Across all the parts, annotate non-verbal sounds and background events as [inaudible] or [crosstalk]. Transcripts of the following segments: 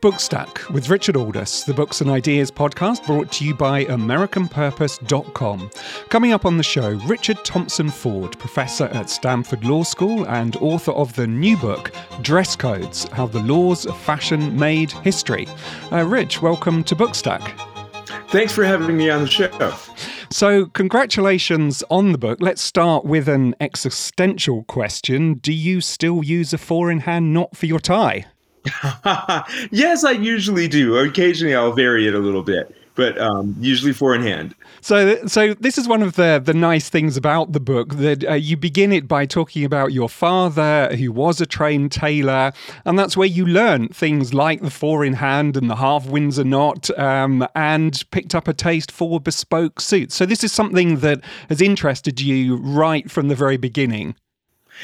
Bookstack with Richard Aldous, the Books and Ideas podcast brought to you by AmericanPurpose.com. Coming up on the show, Richard Thompson Ford, professor at Stanford Law School and author of the new book, Dress Codes How the Laws of Fashion Made History. Uh, Rich, welcome to Bookstack. Thanks for having me on the show. So, congratulations on the book. Let's start with an existential question. Do you still use a four in hand knot for your tie? [laughs] yes, I usually do. Occasionally, I'll vary it a little bit, but um, usually four in hand. So, so this is one of the the nice things about the book that uh, you begin it by talking about your father, who was a trained tailor, and that's where you learn things like the four in hand and the half Windsor knot, um, and picked up a taste for bespoke suits. So, this is something that has interested you right from the very beginning.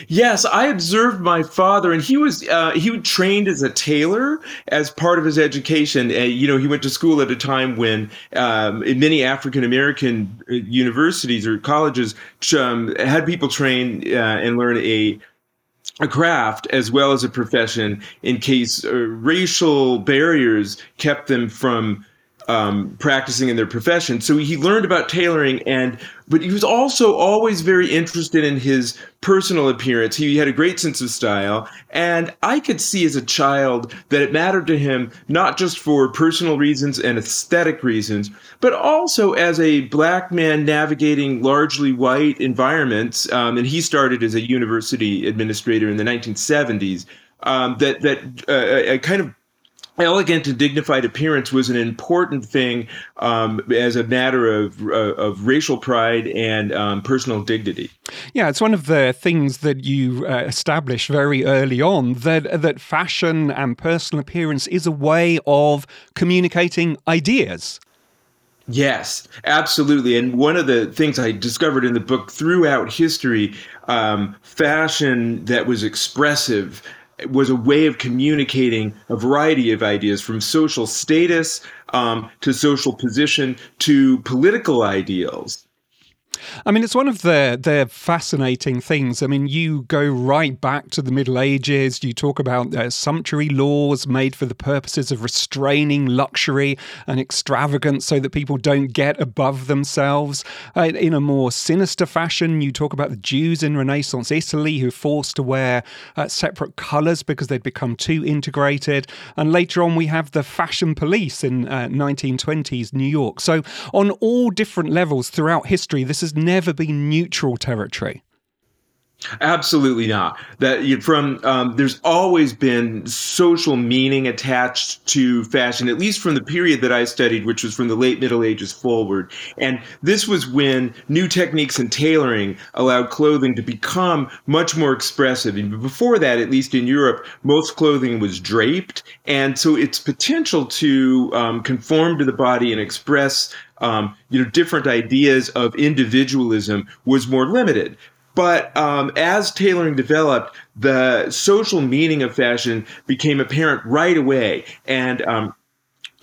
Yes, I observed my father, and he was uh, he trained as a tailor as part of his education. Uh, you know, he went to school at a time when um, many African American uh, universities or colleges um, had people train uh, and learn a a craft as well as a profession in case uh, racial barriers kept them from um, practicing in their profession. So he learned about tailoring, and but he was also always very interested in his personal appearance. He had a great sense of style, and I could see as a child that it mattered to him not just for personal reasons and aesthetic reasons, but also as a black man navigating largely white environments. Um, and he started as a university administrator in the 1970s. Um, that that uh, kind of elegant and dignified appearance was an important thing um, as a matter of, uh, of racial pride and um, personal dignity. Yeah, it's one of the things that you uh, establish very early on that that fashion and personal appearance is a way of communicating ideas. Yes, absolutely. And one of the things I discovered in the book throughout history, um, fashion that was expressive was a way of communicating a variety of ideas from social status um, to social position to political ideals. I mean, it's one of the the fascinating things. I mean, you go right back to the Middle Ages. You talk about uh, sumptuary laws made for the purposes of restraining luxury and extravagance, so that people don't get above themselves. Uh, in a more sinister fashion, you talk about the Jews in Renaissance Italy who were forced to wear uh, separate colours because they'd become too integrated. And later on, we have the fashion police in 1920s uh, New York. So, on all different levels throughout history, this has never been neutral territory. Absolutely not. That from um, there's always been social meaning attached to fashion, at least from the period that I studied, which was from the late Middle Ages forward. And this was when new techniques in tailoring allowed clothing to become much more expressive. And before that, at least in Europe, most clothing was draped, and so its potential to um, conform to the body and express um, you know different ideas of individualism was more limited. But um, as tailoring developed, the social meaning of fashion became apparent right away, and um,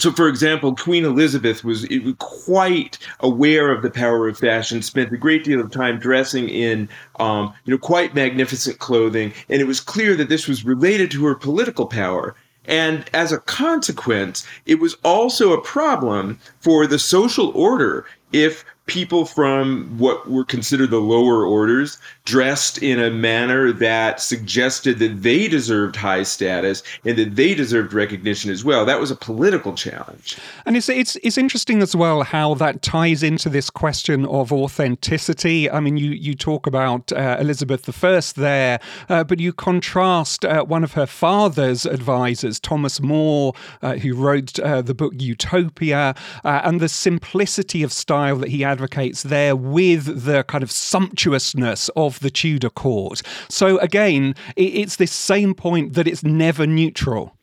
so, for example, Queen Elizabeth was quite aware of the power of fashion, spent a great deal of time dressing in, um, you know, quite magnificent clothing, and it was clear that this was related to her political power. And as a consequence, it was also a problem for the social order if people from what were considered the lower orders dressed in a manner that suggested that they deserved high status and that they deserved recognition as well. That was a political challenge. And it's it's it's interesting as well how that ties into this question of authenticity. I mean, you you talk about uh, Elizabeth I there, uh, but you contrast uh, one of her father's advisors, Thomas More, uh, who wrote uh, the book Utopia, uh, and the simplicity of style that he advocates there with the kind of sumptuousness of the Tudor court. So again, it's this same point that it's never neutral.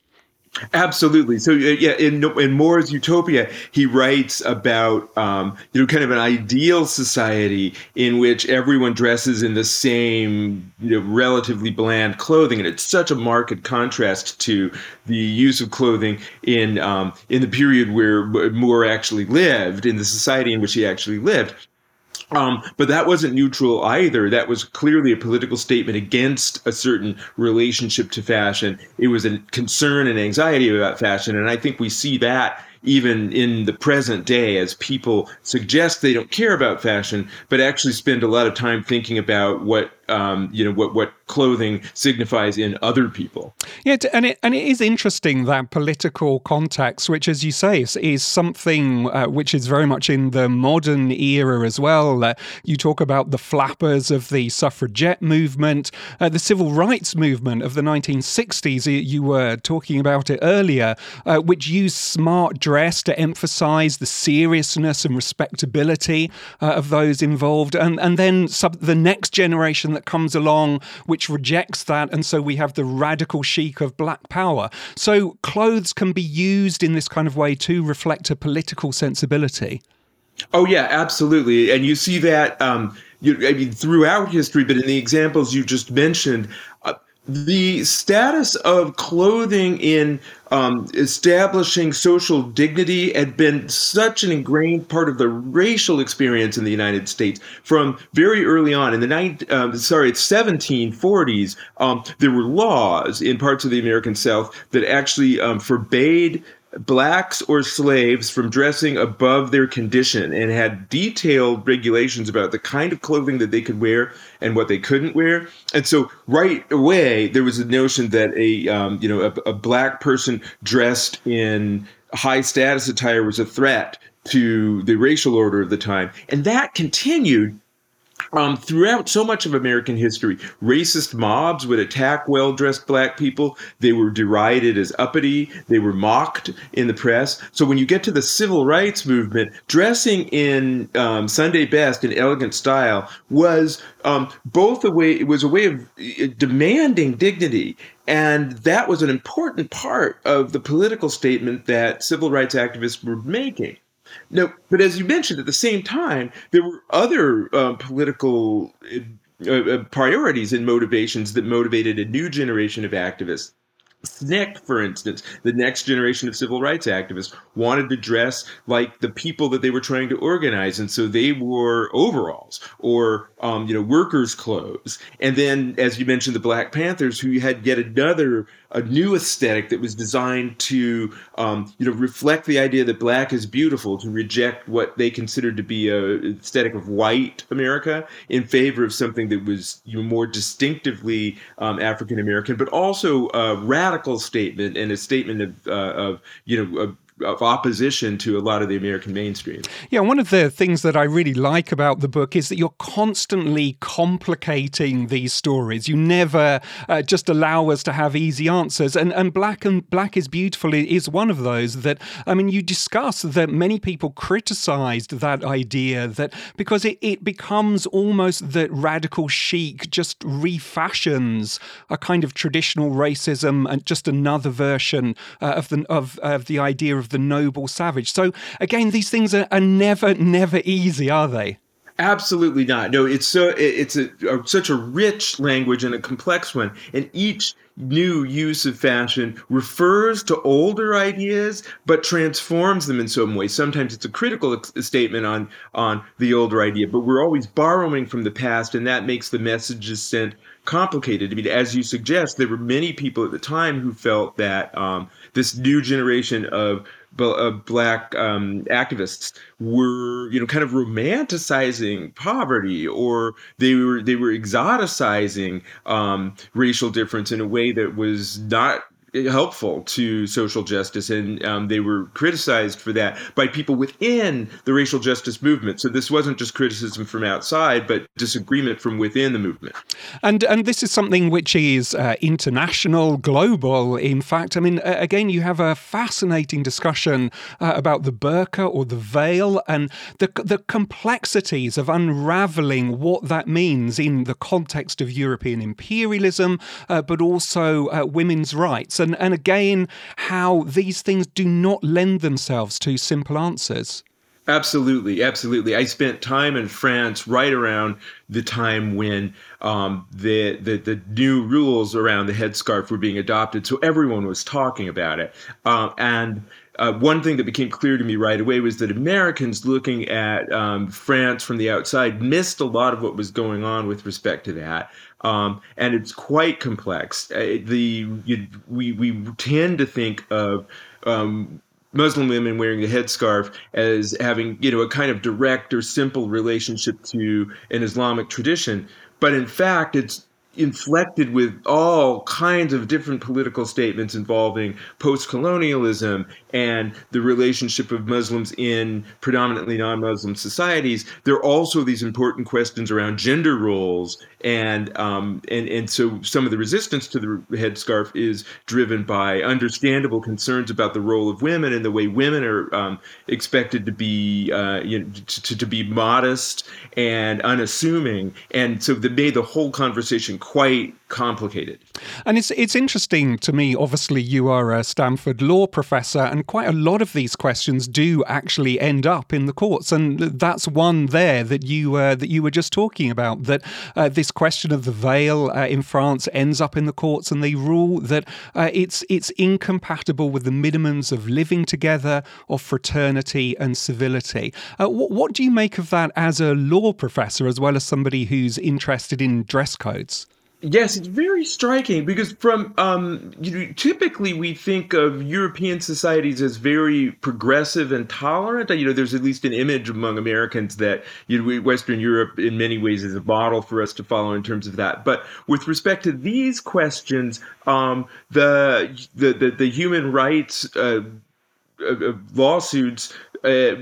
Absolutely. So yeah, in in More's Utopia, he writes about um, you know kind of an ideal society in which everyone dresses in the same you know relatively bland clothing, and it's such a marked contrast to the use of clothing in um, in the period where More actually lived, in the society in which he actually lived. Um, but that wasn't neutral either. That was clearly a political statement against a certain relationship to fashion. It was a concern and anxiety about fashion. And I think we see that even in the present day as people suggest they don't care about fashion, but actually spend a lot of time thinking about what um, you know what what clothing signifies in other people. Yeah, and it and it is interesting that political context, which, as you say, is, is something uh, which is very much in the modern era as well. Uh, you talk about the flappers of the suffragette movement, uh, the civil rights movement of the 1960s. You were talking about it earlier, uh, which used smart dress to emphasize the seriousness and respectability uh, of those involved, and and then sub- the next generation that comes along which rejects that. And so we have the radical chic of black power. So clothes can be used in this kind of way to reflect a political sensibility. Oh, yeah, absolutely. And you see that. Um, you, I mean, throughout history, but in the examples you just mentioned, uh, the status of clothing in um, establishing social dignity had been such an ingrained part of the racial experience in the United States from very early on. In the nine, um, sorry, 1740s, um, there were laws in parts of the American South that actually um, forbade blacks or slaves from dressing above their condition and had detailed regulations about the kind of clothing that they could wear and what they couldn't wear. And so right away there was a notion that a um, you know a, a black person dressed in high status attire was a threat to the racial order of the time. And that continued um, throughout so much of American history, racist mobs would attack well dressed black people. They were derided as uppity. They were mocked in the press. So when you get to the civil rights movement, dressing in um, Sunday best in elegant style was um, both a way, it was a way of uh, demanding dignity. And that was an important part of the political statement that civil rights activists were making. No, but as you mentioned, at the same time, there were other uh, political uh, priorities and motivations that motivated a new generation of activists. SNCC, for instance, the next generation of civil rights activists, wanted to dress like the people that they were trying to organize, and so they wore overalls or um, you know workers' clothes. And then, as you mentioned, the Black Panthers, who had yet another a new aesthetic that was designed to um, you know reflect the idea that black is beautiful to reject what they considered to be a aesthetic of white America in favor of something that was you know, more distinctively um, African American, but also a radical statement and a statement of, uh, of you know of opposition to a lot of the American mainstream. Yeah, one of the things that I really like about the book is that you're constantly complicating these stories. You never uh, just allow us to have easy answers. And and Black and Black is Beautiful is one of those that I mean you discuss that many people criticized that idea that because it, it becomes almost that radical chic just refashions a kind of traditional racism and just another version uh, of the of, of the idea of the noble savage. So again, these things are, are never, never easy, are they? Absolutely not. No, it's so it's a, a, such a rich language and a complex one, and each new use of fashion refers to older ideas but transforms them in some way. Sometimes it's a critical statement on on the older idea, but we're always borrowing from the past, and that makes the messages sent complicated. I mean, as you suggest, there were many people at the time who felt that um, this new generation of uh, black um, activists were, you know, kind of romanticizing poverty, or they were they were exoticizing um, racial difference in a way that was not helpful to social justice, and um, they were criticized for that by people within the racial justice movement. So this wasn't just criticism from outside, but disagreement from within the movement. And and this is something which is uh, international, global. In fact, I mean, again, you have a fascinating discussion uh, about the burqa or the veil and the the complexities of unraveling what that means in the context of European imperialism, uh, but also uh, women's rights and, and again, how these things do not lend themselves to simple answers. Absolutely, absolutely. I spent time in France right around the time when um, the, the, the new rules around the headscarf were being adopted, so everyone was talking about it. Um, and uh, one thing that became clear to me right away was that Americans looking at um, France from the outside missed a lot of what was going on with respect to that. Um, and it's quite complex. Uh, the you, we we tend to think of um, Muslim women wearing the headscarf as having you know a kind of direct or simple relationship to an Islamic tradition, but in fact it's inflected with all kinds of different political statements involving post colonialism and the relationship of Muslims in predominantly non Muslim societies. There are also these important questions around gender roles. And, um, and, and so some of the resistance to the headscarf is driven by understandable concerns about the role of women and the way women are um, expected to be uh, you know, to, to be modest and unassuming. And so they made the whole conversation quite complicated. And it's it's interesting to me. Obviously, you are a Stanford law professor, and quite a lot of these questions do actually end up in the courts. And that's one there that you uh, that you were just talking about. That uh, this question of the veil uh, in France ends up in the courts, and they rule that uh, it's it's incompatible with the minimums of living together, of fraternity and civility. Uh, what, what do you make of that as a law professor, as well as somebody who's interested in dress codes? Yes, it's very striking because from um, you know, typically we think of European societies as very progressive and tolerant. You know, there's at least an image among Americans that you know, Western Europe, in many ways, is a model for us to follow in terms of that. But with respect to these questions, um, the, the, the the human rights. Uh, lawsuits uh,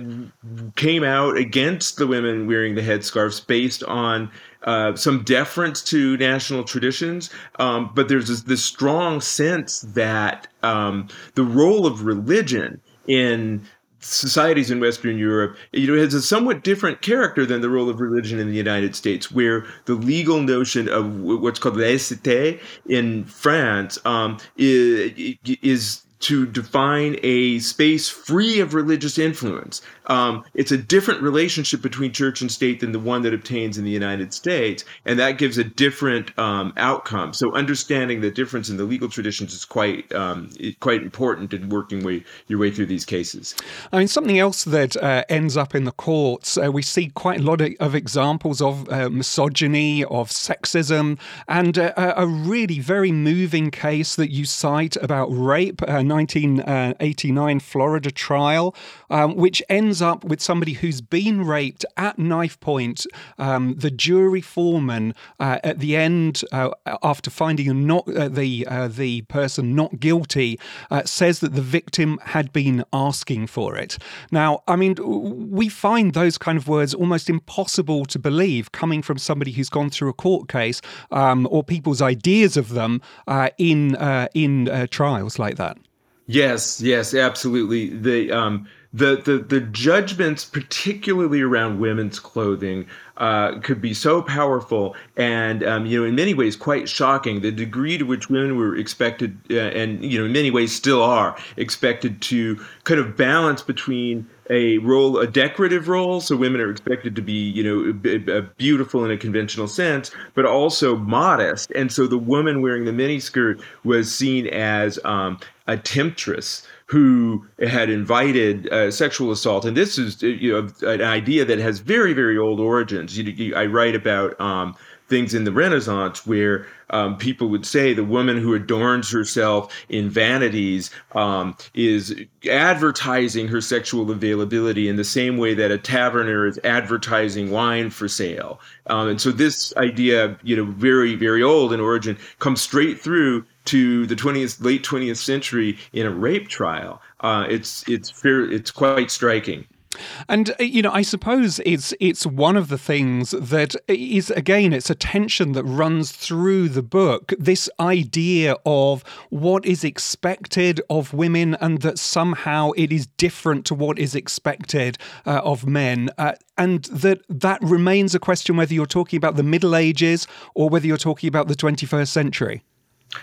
came out against the women wearing the headscarves based on uh, some deference to national traditions, um, but there's this, this, strong sense that um, the role of religion in societies in Western Europe, you know, has a somewhat different character than the role of religion in the United States, where the legal notion of what's called laïcité in France um, is, is to define a space free of religious influence. Um, it's a different relationship between church and state than the one that obtains in the United States, and that gives a different um, outcome. So, understanding the difference in the legal traditions is quite um, quite important in working way, your way through these cases. I mean, something else that uh, ends up in the courts, uh, we see quite a lot of, of examples of uh, misogyny, of sexism, and uh, a really very moving case that you cite about rape. Uh, 1989 Florida trial, um, which ends up with somebody who's been raped at knife point. Um, the jury foreman uh, at the end, uh, after finding not uh, the uh, the person not guilty, uh, says that the victim had been asking for it. Now, I mean, we find those kind of words almost impossible to believe coming from somebody who's gone through a court case um, or people's ideas of them uh, in in trials like that. Yes, yes, absolutely. The um, the the the judgments, particularly around women's clothing, uh, could be so powerful and um, you know in many ways quite shocking. The degree to which women were expected, uh, and you know in many ways still are expected to kind of balance between a role, a decorative role. So women are expected to be, you know, beautiful in a conventional sense, but also modest. And so the woman wearing the miniskirt was seen as um, a temptress who had invited uh, sexual assault. And this is, uh, you know, an idea that has very, very old origins. You, you, I write about um, things in the Renaissance where um, people would say the woman who adorns herself in vanities um, is advertising her sexual availability in the same way that a taverner is advertising wine for sale. Um, and so this idea, you know, very, very old in origin, comes straight through to the 20th, late 20th century in a rape trial. Uh, it's it's fair, it's quite striking. And uh, you know, I suppose it's it's one of the things that is again, it's a tension that runs through the book. This idea of what is expected of women, and that somehow it is different to what is expected uh, of men, uh, and that that remains a question whether you're talking about the Middle Ages or whether you're talking about the 21st century.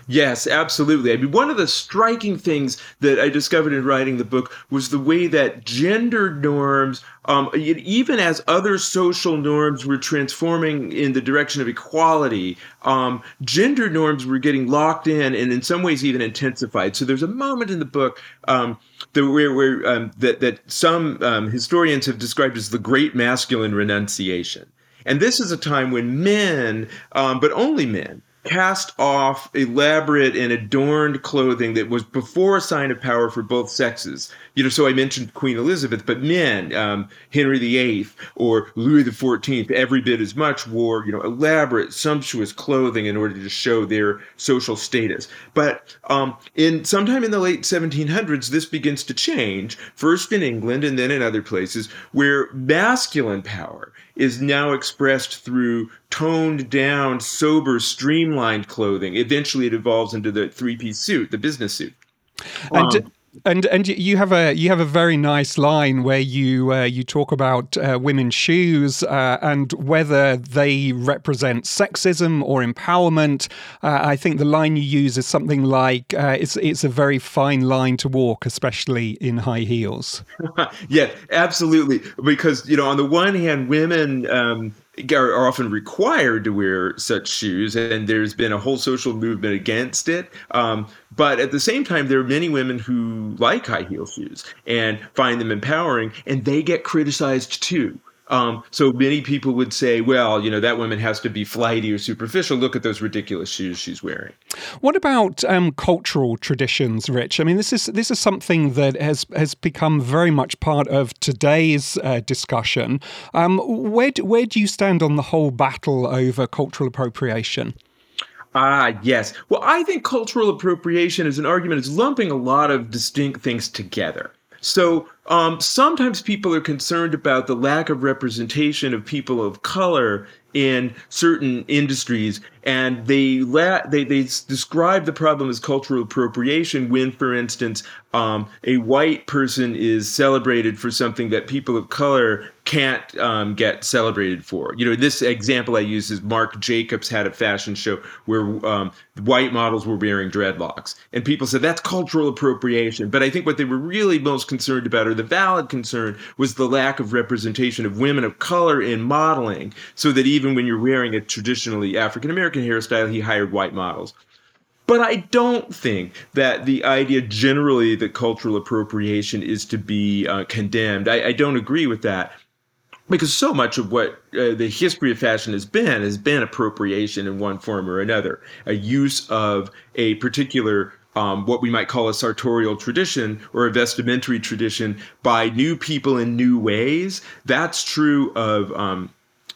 Yes, absolutely. I mean, one of the striking things that I discovered in writing the book was the way that gender norms, um, even as other social norms were transforming in the direction of equality, um, gender norms were getting locked in and in some ways even intensified. So there's a moment in the book um, that, where, um, that, that some um, historians have described as the great masculine renunciation. And this is a time when men, um, but only men, cast off elaborate and adorned clothing that was before a sign of power for both sexes. You know, so I mentioned Queen Elizabeth, but men, um, Henry VIII or Louis XIV, every bit as much wore, you know, elaborate, sumptuous clothing in order to show their social status. But um, in sometime in the late 1700s, this begins to change, first in England and then in other places, where masculine power is now expressed through toned down, sober, streamlined clothing. Eventually, it evolves into the three piece suit, the business suit. Um, and and and you have a you have a very nice line where you uh, you talk about uh, women's shoes uh, and whether they represent sexism or empowerment. Uh, I think the line you use is something like uh, it's it's a very fine line to walk, especially in high heels. [laughs] yeah, absolutely. Because you know, on the one hand, women. Um, are often required to wear such shoes, and there's been a whole social movement against it. Um, but at the same time, there are many women who like high heel shoes and find them empowering, and they get criticized too. Um, so many people would say, well, you know, that woman has to be flighty or superficial. Look at those ridiculous shoes she's wearing. What about um, cultural traditions, Rich? I mean, this is this is something that has has become very much part of today's uh, discussion. Um, where do, where do you stand on the whole battle over cultural appropriation? Ah, yes. Well, I think cultural appropriation is an argument is lumping a lot of distinct things together. So um, sometimes people are concerned about the lack of representation of people of color in certain industries, and they la- they they describe the problem as cultural appropriation when, for instance, um, a white person is celebrated for something that people of color can't um, get celebrated for. You know, this example I use is Marc Jacobs had a fashion show where um, white models were wearing dreadlocks, and people said that's cultural appropriation. But I think what they were really most concerned about, or the valid concern, was the lack of representation of women of color in modeling, so that even when you're wearing a traditionally African American hairstyle, he hired white models. But I don't think that the idea generally that cultural appropriation is to be uh, condemned. I, I, don't agree with that because so much of what uh, the history of fashion has been has been appropriation in one form or another, a use of a particular um, what we might call a sartorial tradition or a vestimentary tradition by new people in new ways. That's true of um,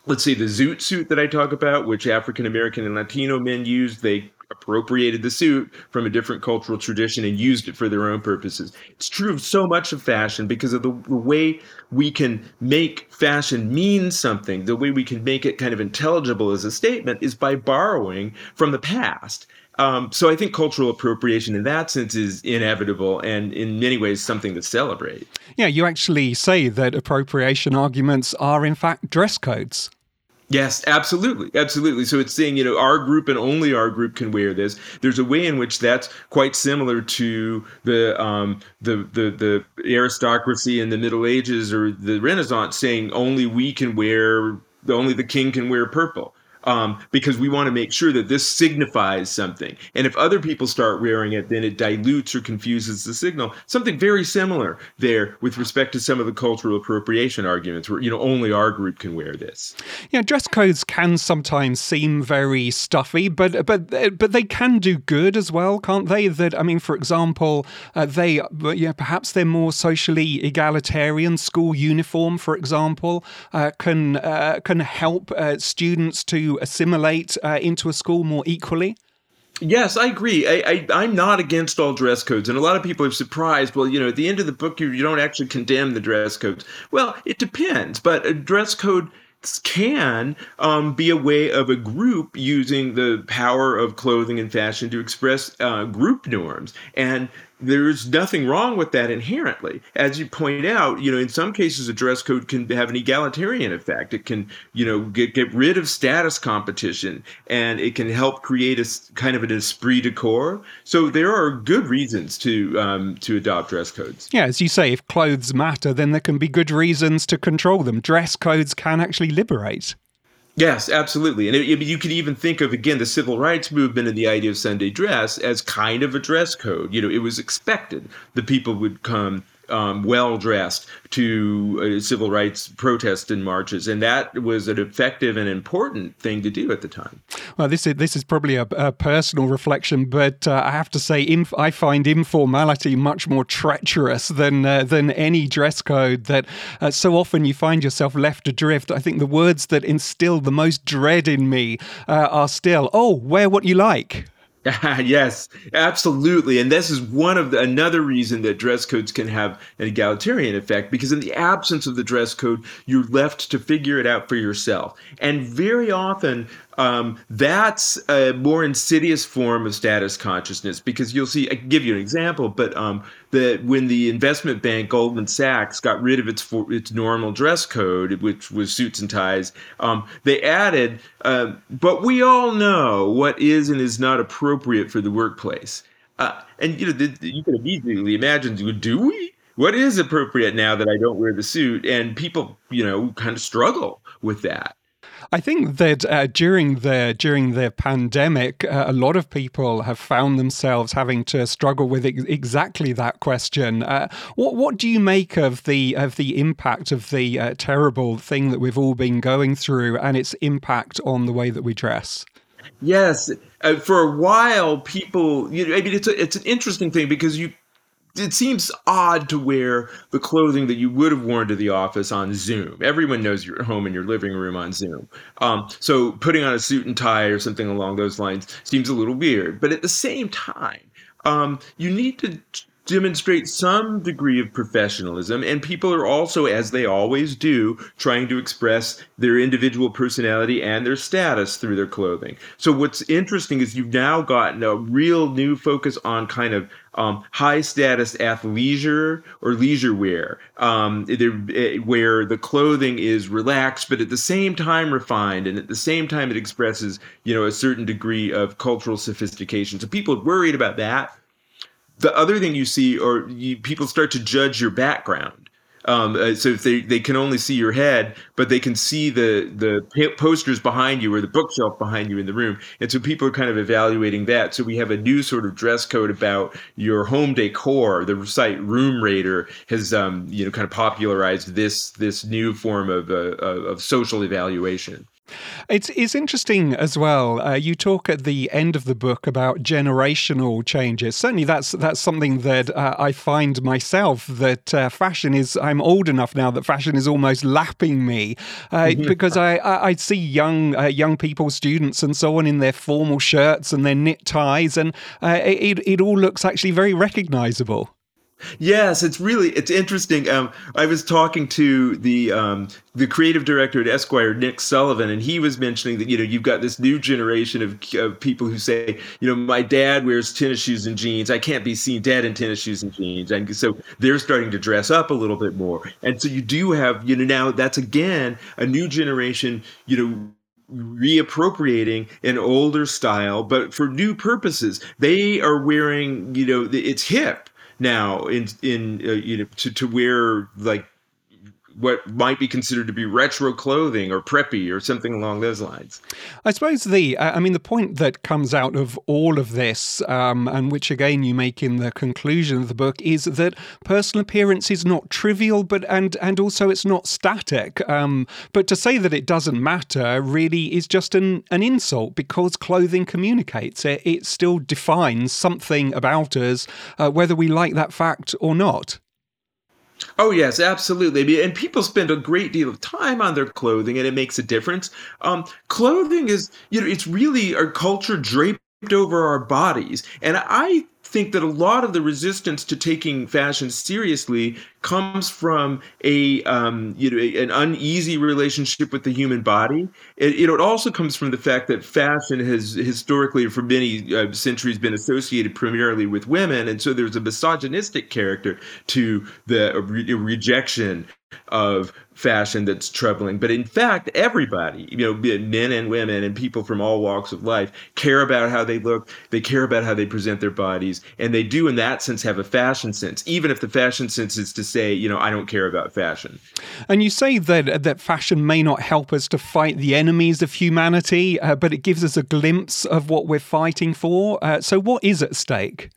let's say the zoot suit that I talk about, which African American and Latino men used, they appropriated the suit from a different cultural tradition and used it for their own purposes. It's true of so much of fashion because of the, the way we can make fashion mean something, the way we can make it kind of intelligible as a statement is by borrowing from the past. Um, so I think cultural appropriation in that sense is inevitable and in many ways something to celebrate. Yeah, you actually say that appropriation arguments are in fact dress codes. Yes, absolutely. Absolutely. So it's saying, you know, our group and only our group can wear this. There's a way in which that's quite similar to the um, the, the the aristocracy in the Middle Ages or the Renaissance saying only we can wear only the king can wear purple um, because we want to make sure that this signifies something. And if other people start wearing it, then it dilutes or confuses the signal. Something very similar there with respect to some of the cultural appropriation arguments, where you know only our group can wear this. Yeah, dress codes can sometimes seem very stuffy, but but but they can do good as well, can't they? That I mean, for example, uh, they yeah perhaps they're more socially egalitarian. School uniform, for example, uh, can uh, can help uh, students to assimilate uh, into a school more equally? Yes, I agree. I, I, am not against all dress codes. And a lot of people are surprised. Well, you know, at the end of the book, you, you don't actually condemn the dress codes. Well, it depends. But a dress code can um, be a way of a group using the power of clothing and fashion to express uh, group norms. And there's nothing wrong with that inherently. As you point out, you know, in some cases, a dress code can have an egalitarian effect. It can, you know, get, get rid of status competition and it can help create a kind of an esprit de corps. So there are good reasons to um, to adopt dress codes. Yeah, as you say, if clothes matter, then there can be good reasons to control them. Dress codes can actually liberate. Yes, absolutely. And it, you could even think of, again, the civil rights movement and the idea of Sunday dress as kind of a dress code. You know, it was expected that people would come um, well dressed to uh, civil rights protests and marches, and that was an effective and important thing to do at the time. Well, this is this is probably a, a personal reflection, but uh, I have to say, inf- I find informality much more treacherous than uh, than any dress code. That uh, so often you find yourself left adrift. I think the words that instill the most dread in me uh, are still, "Oh, wear what you like." [laughs] yes, absolutely. And this is one of the, another reason that dress codes can have an egalitarian effect because in the absence of the dress code, you're left to figure it out for yourself. And very often, um, that's a more insidious form of status consciousness because you'll see. I can give you an example, but um, when the investment bank Goldman Sachs got rid of its for, its normal dress code, which was suits and ties, um, they added. Uh, but we all know what is and is not appropriate for the workplace. Uh, and you know, the, you can immediately imagine, do we? What is appropriate now that I don't wear the suit? And people, you know, kind of struggle with that. I think that uh, during the during the pandemic, uh, a lot of people have found themselves having to struggle with ex- exactly that question. Uh, what what do you make of the of the impact of the uh, terrible thing that we've all been going through and its impact on the way that we dress? Yes, uh, for a while, people. You know, I mean, it's a, it's an interesting thing because you it seems odd to wear the clothing that you would have worn to the office on Zoom. Everyone knows you're at home in your living room on Zoom. Um, so putting on a suit and tie or something along those lines seems a little weird. But at the same time, um, you need to demonstrate some degree of professionalism. And people are also, as they always do, trying to express their individual personality and their status through their clothing. So, what's interesting is you've now gotten a real new focus on kind of um, high status athleisure or leisure wear, um, where the clothing is relaxed, but at the same time refined, and at the same time it expresses, you know, a certain degree of cultural sophistication. So people are worried about that the other thing you see, or you, people start to judge your background. Um, uh, so if they, they can only see your head, but they can see the the posters behind you or the bookshelf behind you in the room, and so people are kind of evaluating that. So we have a new sort of dress code about your home decor. The site Room Rater has um, you know kind of popularized this this new form of uh, of social evaluation. It's it's interesting as well. Uh, you talk at the end of the book about generational changes. Certainly, that's that's something that uh, I find myself that uh, fashion is. I'm old enough now that fashion is almost lapping me uh, mm-hmm. because I, I, I see young uh, young people, students, and so on in their formal shirts and their knit ties, and uh, it it all looks actually very recognizable. Yes, it's really it's interesting. Um, I was talking to the um, the creative director at Esquire, Nick Sullivan, and he was mentioning that you know you've got this new generation of, of people who say you know my dad wears tennis shoes and jeans. I can't be seen dead in tennis shoes and jeans, and so they're starting to dress up a little bit more. And so you do have you know now that's again a new generation you know reappropriating an older style, but for new purposes. They are wearing, you know, it's hip now in in uh, you know to to wear like what might be considered to be retro clothing or preppy or something along those lines. I suppose the, I mean, the point that comes out of all of this, um, and which again you make in the conclusion of the book, is that personal appearance is not trivial, but and and also it's not static. Um, but to say that it doesn't matter really is just an an insult because clothing communicates. It, it still defines something about us, uh, whether we like that fact or not. Oh yes, absolutely. And people spend a great deal of time on their clothing, and it makes a difference. Um, clothing is, you know, it's really our culture draped over our bodies, and I think that a lot of the resistance to taking fashion seriously comes from a um, you know an uneasy relationship with the human body. It, it also comes from the fact that fashion has historically, for many uh, centuries, been associated primarily with women, and so there's a misogynistic character to the re- rejection of fashion that's troubling. But in fact, everybody, you know, men and women and people from all walks of life care about how they look. They care about how they present their bodies. And they do, in that sense, have a fashion sense, even if the fashion sense is to say, you know, I don't care about fashion. And you say that, that fashion may not help us to fight the enemies of humanity, uh, but it gives us a glimpse of what we're fighting for. Uh, so, what is at stake?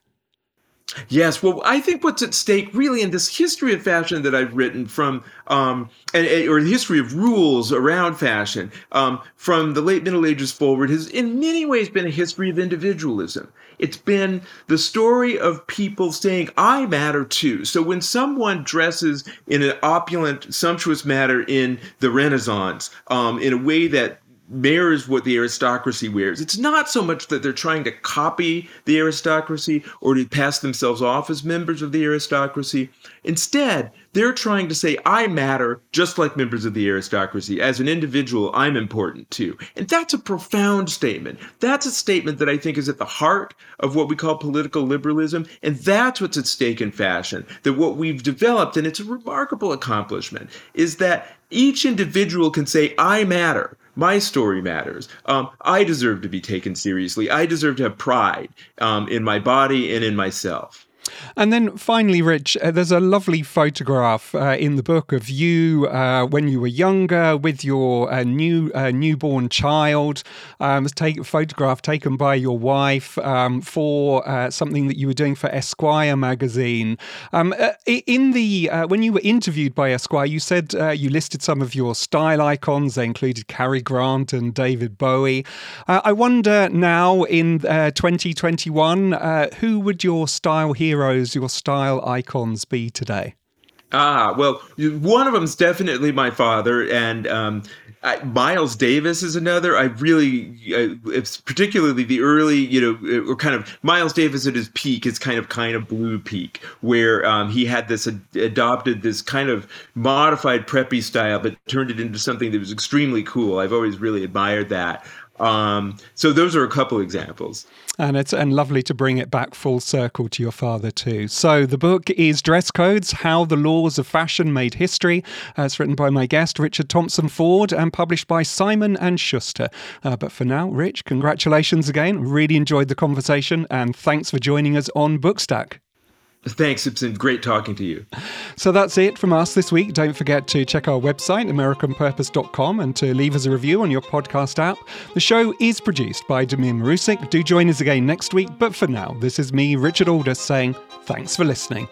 Yes, well, I think what's at stake really in this history of fashion that I've written from, um, and, or the history of rules around fashion um, from the late Middle Ages forward has in many ways been a history of individualism. It's been the story of people saying, I matter too. So when someone dresses in an opulent, sumptuous manner in the Renaissance, um, in a way that mirrors what the aristocracy wears. It's not so much that they're trying to copy the aristocracy or to pass themselves off as members of the aristocracy. Instead, they're trying to say, I matter just like members of the aristocracy. As an individual, I'm important too. And that's a profound statement. That's a statement that I think is at the heart of what we call political liberalism. And that's what's at stake in fashion. That what we've developed, and it's a remarkable accomplishment, is that each individual can say, I matter. My story matters. Um, I deserve to be taken seriously. I deserve to have pride um, in my body and in myself. And then finally, Rich, uh, there's a lovely photograph uh, in the book of you uh, when you were younger with your uh, new uh, newborn child. Um, take, a photograph taken by your wife um, for uh, something that you were doing for Esquire magazine. Um, in the when you were interviewed by Esquire, you said you listed some of your style icons. They included Cary Grant and David Bowie. I wonder now in 2021, who would your style hero heroes, your style icons be today? Ah, well, one of them is definitely my father, and um, I, Miles Davis is another. I really, it's particularly the early, you know, or kind of Miles Davis at his peak, is kind of kind of blue peak, where um, he had this ad- adopted this kind of modified preppy style, but turned it into something that was extremely cool. I've always really admired that. Um, so those are a couple examples. And it's and lovely to bring it back full circle to your father too. So the book is Dress Codes: How the Laws of Fashion Made History. Uh, it's written by my guest Richard Thompson Ford and published by Simon and Schuster. Uh, but for now, Rich, congratulations again. Really enjoyed the conversation, and thanks for joining us on Bookstack. Thanks. It's been great talking to you. So that's it from us this week. Don't forget to check our website, AmericanPurpose.com, and to leave us a review on your podcast app. The show is produced by Damir Marusic. Do join us again next week. But for now, this is me, Richard Aldous, saying thanks for listening.